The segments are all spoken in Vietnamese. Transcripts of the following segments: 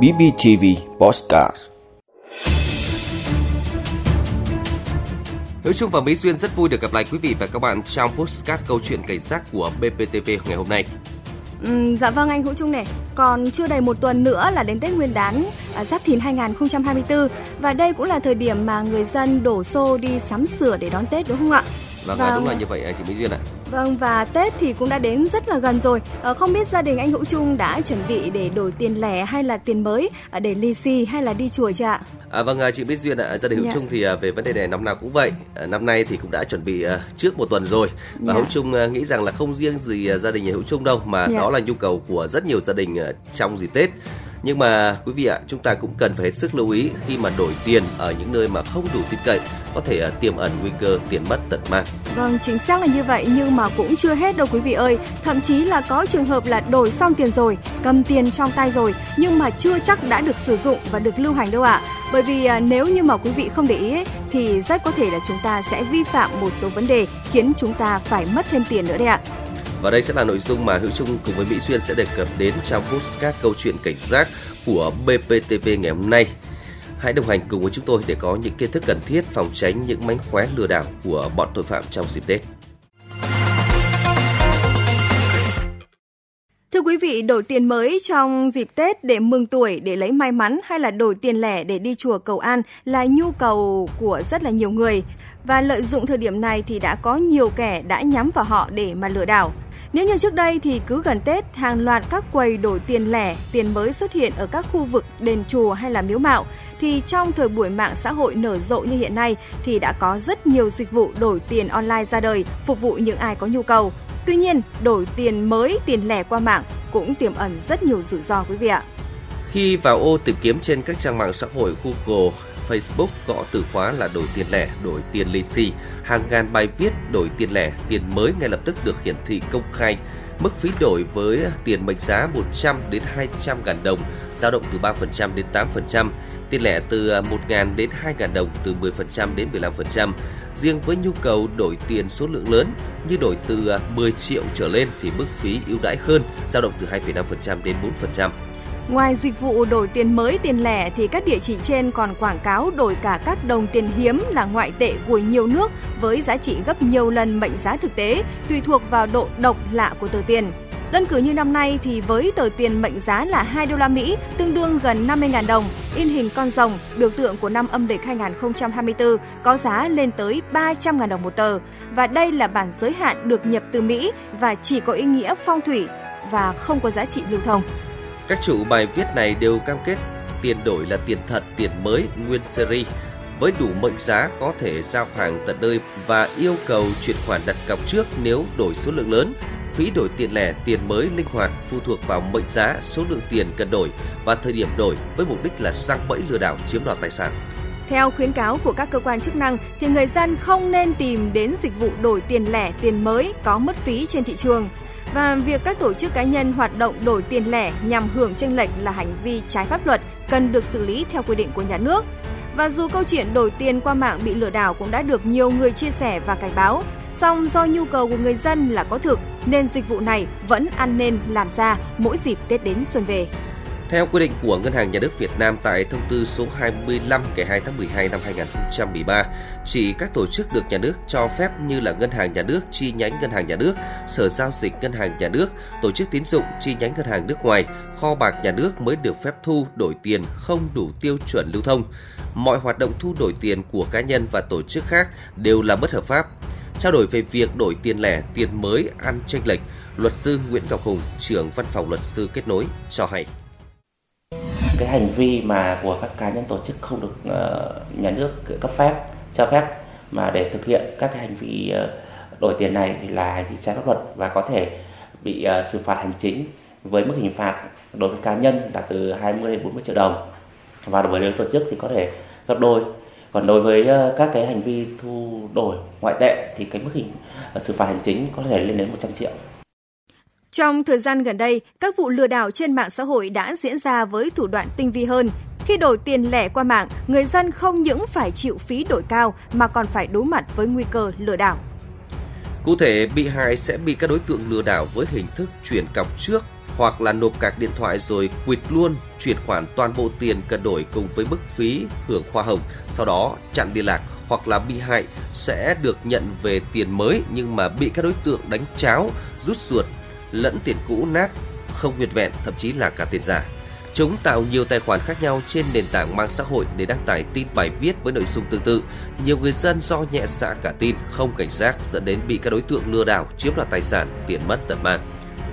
BBTV Postcard Hữu Trung và Mỹ Duyên rất vui được gặp lại quý vị và các bạn trong postcard câu chuyện cảnh giác của BPTV ngày hôm nay. Ừ, dạ vâng anh Hữu Trung này, còn chưa đầy một tuần nữa là đến Tết Nguyên đán à, Giáp Thìn 2024 và đây cũng là thời điểm mà người dân đổ xô đi sắm sửa để đón Tết đúng không ạ? Vâng, vâng. đúng là như vậy chị Mỹ Duyên ạ. Vâng và Tết thì cũng đã đến rất là gần rồi. À, không biết gia đình anh Hữu Trung đã chuẩn bị để đổi tiền lẻ hay là tiền mới à, để lì xì hay là đi chùa chưa ạ? À, vâng chị Bích Duyên ạ, gia đình Hữu dạ. Trung thì về vấn đề này năm nào cũng vậy. À, năm nay thì cũng đã chuẩn bị trước một tuần rồi và dạ. Hữu Trung nghĩ rằng là không riêng gì gia đình nhà Hữu Trung đâu mà dạ. đó là nhu cầu của rất nhiều gia đình trong dịp Tết nhưng mà quý vị ạ, chúng ta cũng cần phải hết sức lưu ý khi mà đổi tiền ở những nơi mà không đủ tin cậy có thể ờ, tiềm ẩn nguy cơ tiền mất tật mang. Vâng, chính xác là như vậy nhưng mà cũng chưa hết đâu quý vị ơi. Thậm chí là có trường hợp là đổi xong tiền rồi, cầm tiền trong tay rồi nhưng mà chưa chắc đã được sử dụng và được lưu hành đâu ạ. Bởi vì ờ, nếu như mà quý vị không để ý ấy, thì rất có thể là chúng ta sẽ vi phạm một số vấn đề khiến chúng ta phải mất thêm tiền nữa đấy ạ. Và đây sẽ là nội dung mà Hữu Trung cùng với Mỹ duyên sẽ đề cập đến trong podcast câu chuyện cảnh giác của BPTV ngày hôm nay. Hãy đồng hành cùng với chúng tôi để có những kiến thức cần thiết phòng tránh những mánh khóe lừa đảo của bọn tội phạm trong dịp Tết. Thưa quý vị, đổi tiền mới trong dịp Tết để mừng tuổi, để lấy may mắn hay là đổi tiền lẻ để đi chùa cầu an là nhu cầu của rất là nhiều người. Và lợi dụng thời điểm này thì đã có nhiều kẻ đã nhắm vào họ để mà lừa đảo. Nếu như trước đây thì cứ gần Tết, hàng loạt các quầy đổi tiền lẻ, tiền mới xuất hiện ở các khu vực đền chùa hay là miếu mạo, thì trong thời buổi mạng xã hội nở rộ như hiện nay thì đã có rất nhiều dịch vụ đổi tiền online ra đời, phục vụ những ai có nhu cầu. Tuy nhiên, đổi tiền mới, tiền lẻ qua mạng cũng tiềm ẩn rất nhiều rủi ro quý vị ạ. Khi vào ô tìm kiếm trên các trang mạng xã hội Google, Facebook gõ từ khóa là đổi tiền lẻ, đổi tiền lì xì, hàng ngàn bài viết đổi tiền lẻ, tiền mới ngay lập tức được hiển thị công khai. Mức phí đổi với tiền mệnh giá 100 đến 200 ngàn đồng, dao động từ 3% đến 8%, tiền lẻ từ 1 ngàn đến 2 ngàn đồng từ 10% đến 15%. Riêng với nhu cầu đổi tiền số lượng lớn như đổi từ 10 triệu trở lên thì mức phí ưu đãi hơn, dao động từ 2,5% đến 4%. Ngoài dịch vụ đổi tiền mới tiền lẻ thì các địa chỉ trên còn quảng cáo đổi cả các đồng tiền hiếm là ngoại tệ của nhiều nước với giá trị gấp nhiều lần mệnh giá thực tế, tùy thuộc vào độ độc lạ của tờ tiền. Đơn cử như năm nay thì với tờ tiền mệnh giá là 2 đô la Mỹ, tương đương gần 50.000 đồng, in hình con rồng, biểu tượng của năm âm lịch 2024 có giá lên tới 300.000 đồng một tờ. Và đây là bản giới hạn được nhập từ Mỹ và chỉ có ý nghĩa phong thủy và không có giá trị lưu thông. Các chủ bài viết này đều cam kết tiền đổi là tiền thật, tiền mới, nguyên series với đủ mệnh giá có thể giao hàng tận nơi và yêu cầu chuyển khoản đặt cọc trước nếu đổi số lượng lớn. Phí đổi tiền lẻ, tiền mới linh hoạt phụ thuộc vào mệnh giá, số lượng tiền cần đổi và thời điểm đổi với mục đích là sang bẫy lừa đảo chiếm đoạt tài sản. Theo khuyến cáo của các cơ quan chức năng thì người dân không nên tìm đến dịch vụ đổi tiền lẻ, tiền mới có mất phí trên thị trường và việc các tổ chức cá nhân hoạt động đổi tiền lẻ nhằm hưởng tranh lệch là hành vi trái pháp luật cần được xử lý theo quy định của nhà nước. Và dù câu chuyện đổi tiền qua mạng bị lừa đảo cũng đã được nhiều người chia sẻ và cảnh báo, song do nhu cầu của người dân là có thực nên dịch vụ này vẫn ăn nên làm ra mỗi dịp Tết đến xuân về. Theo quy định của Ngân hàng Nhà nước Việt Nam tại thông tư số 25 ngày 2 tháng 12 năm 2013, chỉ các tổ chức được nhà nước cho phép như là Ngân hàng Nhà nước chi nhánh Ngân hàng Nhà nước, Sở giao dịch Ngân hàng Nhà nước, tổ chức tín dụng chi nhánh ngân hàng nước ngoài, kho bạc nhà nước mới được phép thu đổi tiền không đủ tiêu chuẩn lưu thông. Mọi hoạt động thu đổi tiền của cá nhân và tổ chức khác đều là bất hợp pháp. Trao đổi về việc đổi tiền lẻ, tiền mới ăn tranh lệch, luật sư Nguyễn Ngọc Hùng, trưởng văn phòng luật sư kết nối cho hay cái hành vi mà của các cá nhân tổ chức không được uh, nhà nước cấp phép cho phép mà để thực hiện các cái hành vi uh, đổi tiền này thì là hành vi trái pháp luật và có thể bị uh, xử phạt hành chính với mức hình phạt đối với cá nhân là từ 20 đến 40 triệu đồng. Và đối với tổ chức thì có thể gấp đôi. Còn đối với các cái hành vi thu đổi ngoại tệ thì cái mức hình xử phạt hành chính có thể lên đến 100 triệu trong thời gian gần đây, các vụ lừa đảo trên mạng xã hội đã diễn ra với thủ đoạn tinh vi hơn. Khi đổi tiền lẻ qua mạng, người dân không những phải chịu phí đổi cao mà còn phải đối mặt với nguy cơ lừa đảo. Cụ thể, bị hại sẽ bị các đối tượng lừa đảo với hình thức chuyển cọc trước hoặc là nộp cạc điện thoại rồi quỵt luôn chuyển khoản toàn bộ tiền cần đổi cùng với mức phí hưởng khoa hồng, sau đó chặn liên lạc hoặc là bị hại sẽ được nhận về tiền mới nhưng mà bị các đối tượng đánh cháo, rút ruột, lẫn tiền cũ nát, không nguyên vẹn, thậm chí là cả tiền giả. Chúng tạo nhiều tài khoản khác nhau trên nền tảng mạng xã hội để đăng tải tin bài viết với nội dung tương tự. Nhiều người dân do nhẹ dạ cả tin, không cảnh giác dẫn đến bị các đối tượng lừa đảo chiếm đoạt tài sản, tiền mất tật mang.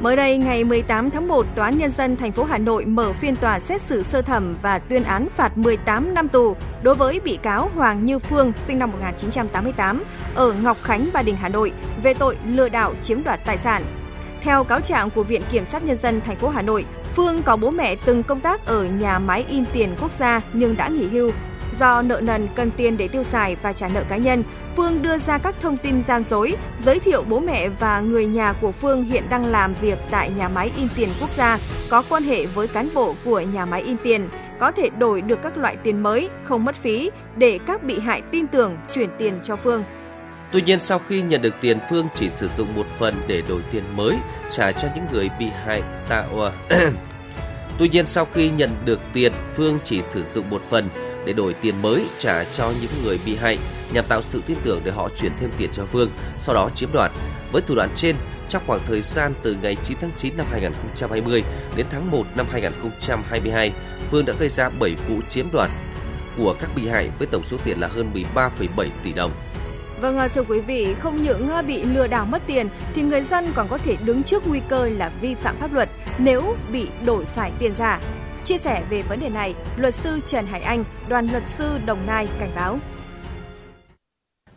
Mới đây, ngày 18 tháng 1, Tòa án Nhân dân thành phố Hà Nội mở phiên tòa xét xử sơ thẩm và tuyên án phạt 18 năm tù đối với bị cáo Hoàng Như Phương, sinh năm 1988, ở Ngọc Khánh, Ba Đình, Hà Nội, về tội lừa đảo chiếm đoạt tài sản. Theo cáo trạng của Viện Kiểm sát Nhân dân thành phố Hà Nội, Phương có bố mẹ từng công tác ở nhà máy in tiền quốc gia nhưng đã nghỉ hưu. Do nợ nần cần tiền để tiêu xài và trả nợ cá nhân, Phương đưa ra các thông tin gian dối, giới thiệu bố mẹ và người nhà của Phương hiện đang làm việc tại nhà máy in tiền quốc gia, có quan hệ với cán bộ của nhà máy in tiền, có thể đổi được các loại tiền mới, không mất phí để các bị hại tin tưởng chuyển tiền cho Phương. Tuy nhiên sau khi nhận được tiền Phương chỉ sử dụng một phần để đổi tiền mới trả cho những người bị hại tạo à, Tuy nhiên sau khi nhận được tiền Phương chỉ sử dụng một phần để đổi tiền mới trả cho những người bị hại nhằm tạo sự tin tưởng để họ chuyển thêm tiền cho Phương, sau đó chiếm đoạt. Với thủ đoạn trên, trong khoảng thời gian từ ngày 9 tháng 9 năm 2020 đến tháng 1 năm 2022, Phương đã gây ra 7 vụ chiếm đoạt của các bị hại với tổng số tiền là hơn 13,7 tỷ đồng. Vâng, à, thưa quý vị, không những bị lừa đảo mất tiền thì người dân còn có thể đứng trước nguy cơ là vi phạm pháp luật nếu bị đổi phải tiền giả. Chia sẻ về vấn đề này, luật sư Trần Hải Anh, đoàn luật sư Đồng Nai cảnh báo.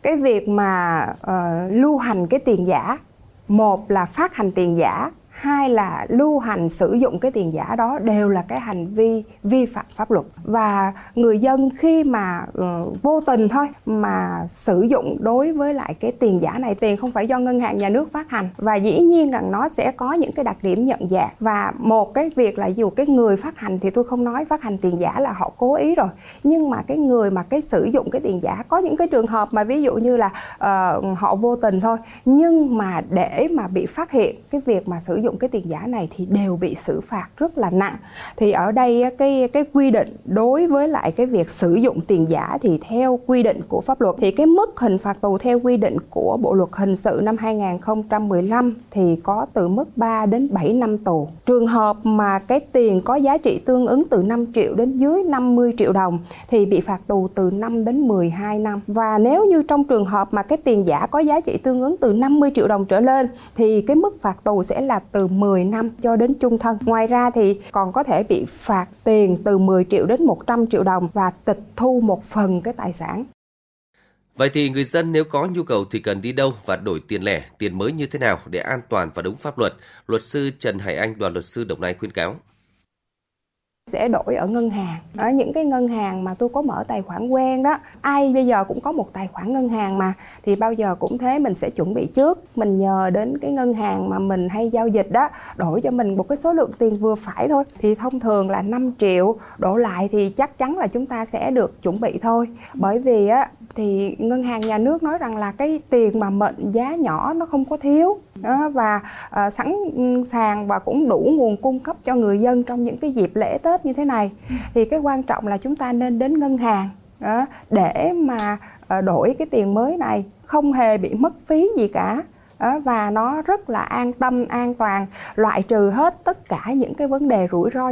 Cái việc mà uh, lưu hành cái tiền giả, một là phát hành tiền giả hai là lưu hành sử dụng cái tiền giả đó đều là cái hành vi vi phạm pháp luật. Và người dân khi mà uh, vô tình thôi mà sử dụng đối với lại cái tiền giả này tiền không phải do ngân hàng nhà nước phát hành. Và dĩ nhiên rằng nó sẽ có những cái đặc điểm nhận dạng. Và một cái việc là dù cái người phát hành thì tôi không nói phát hành tiền giả là họ cố ý rồi. Nhưng mà cái người mà cái sử dụng cái tiền giả có những cái trường hợp mà ví dụ như là uh, họ vô tình thôi. Nhưng mà để mà bị phát hiện cái việc mà sử dụng dụng cái tiền giả này thì đều bị xử phạt rất là nặng thì ở đây cái cái quy định đối với lại cái việc sử dụng tiền giả thì theo quy định của pháp luật thì cái mức hình phạt tù theo quy định của Bộ luật hình sự năm 2015 thì có từ mức 3 đến 7 năm tù. Trường hợp mà cái tiền có giá trị tương ứng từ 5 triệu đến dưới 50 triệu đồng thì bị phạt tù từ 5 đến 12 năm. Và nếu như trong trường hợp mà cái tiền giả có giá trị tương ứng từ 50 triệu đồng trở lên thì cái mức phạt tù sẽ là từ 10 năm cho đến chung thân. Ngoài ra thì còn có thể bị phạt tiền từ 10 triệu đến 100 triệu đồng và tịch thu một phần cái tài sản. Vậy thì người dân nếu có nhu cầu thì cần đi đâu và đổi tiền lẻ, tiền mới như thế nào để an toàn và đúng pháp luật? Luật sư Trần Hải Anh, đoàn luật sư Đồng Nai khuyên cáo sẽ đổi ở ngân hàng. Ở những cái ngân hàng mà tôi có mở tài khoản quen đó ai bây giờ cũng có một tài khoản ngân hàng mà thì bao giờ cũng thế mình sẽ chuẩn bị trước. Mình nhờ đến cái ngân hàng mà mình hay giao dịch đó đổi cho mình một cái số lượng tiền vừa phải thôi. Thì thông thường là 5 triệu đổ lại thì chắc chắn là chúng ta sẽ được chuẩn bị thôi. Bởi vì á thì ngân hàng nhà nước nói rằng là cái tiền mà mệnh giá nhỏ nó không có thiếu. Đó, và à, sẵn sàng và cũng đủ nguồn cung cấp cho người dân trong những cái dịp lễ tết như thế này. Thì cái quan trọng là chúng ta nên đến ngân hàng đó, để mà ờ, đổi cái tiền mới này không hề bị mất phí gì cả đó, và nó rất là an tâm an toàn loại trừ hết tất cả những cái vấn đề rủi ro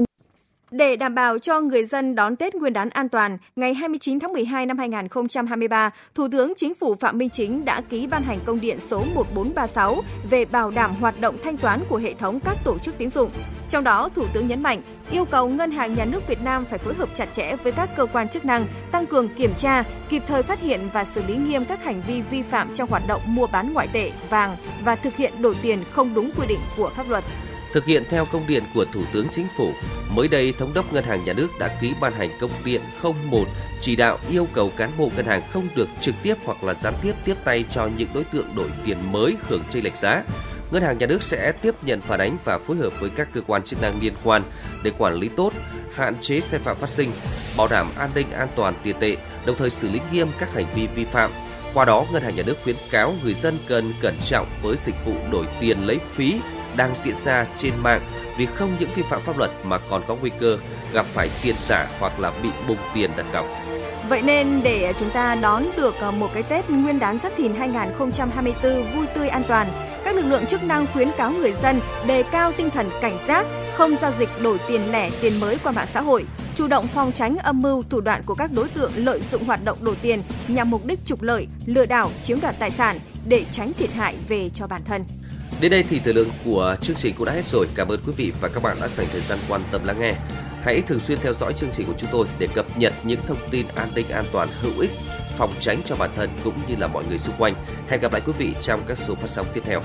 để đảm bảo cho người dân đón Tết Nguyên đán an toàn, ngày 29 tháng 12 năm 2023, Thủ tướng Chính phủ Phạm Minh Chính đã ký ban hành công điện số 1436 về bảo đảm hoạt động thanh toán của hệ thống các tổ chức tín dụng. Trong đó, Thủ tướng nhấn mạnh yêu cầu Ngân hàng Nhà nước Việt Nam phải phối hợp chặt chẽ với các cơ quan chức năng, tăng cường kiểm tra, kịp thời phát hiện và xử lý nghiêm các hành vi vi phạm trong hoạt động mua bán ngoại tệ, vàng và thực hiện đổi tiền không đúng quy định của pháp luật. Thực hiện theo công điện của Thủ tướng Chính phủ, mới đây Thống đốc Ngân hàng Nhà nước đã ký ban hành công điện 01 chỉ đạo yêu cầu cán bộ ngân hàng không được trực tiếp hoặc là gián tiếp tiếp tay cho những đối tượng đổi tiền mới hưởng chênh lệch giá. Ngân hàng Nhà nước sẽ tiếp nhận phản ánh và phối hợp với các cơ quan chức năng liên quan để quản lý tốt, hạn chế sai phạm phát sinh, bảo đảm an ninh an toàn tiền tệ, đồng thời xử lý nghiêm các hành vi vi phạm. Qua đó, Ngân hàng Nhà nước khuyến cáo người dân cần cẩn trọng với dịch vụ đổi tiền lấy phí đang diễn ra trên mạng vì không những vi phạm pháp luật mà còn có nguy cơ gặp phải tiền giả hoặc là bị bùng tiền đặt cọc. Vậy nên để chúng ta đón được à, một cái Tết Nguyên đán Giáp Thìn 2024 vui tươi an toàn, các lực lượng chức năng khuyến cáo người dân đề cao tinh thần cảnh giác, không giao dịch đổi tiền lẻ, tiền mới qua mạng xã hội, chủ động phòng tránh âm mưu thủ đoạn của các đối tượng lợi dụng hoạt động đổi tiền nhằm mục đích trục lợi, lừa đảo, chiếm đoạt tài sản để tránh thiệt hại về cho bản thân. Đến đây thì thời lượng của chương trình cũng đã hết rồi. Cảm ơn quý vị và các bạn đã dành thời gian quan tâm lắng nghe. Hãy thường xuyên theo dõi chương trình của chúng tôi để cập nhật những thông tin an ninh an toàn hữu ích, phòng tránh cho bản thân cũng như là mọi người xung quanh. Hẹn gặp lại quý vị trong các số phát sóng tiếp theo.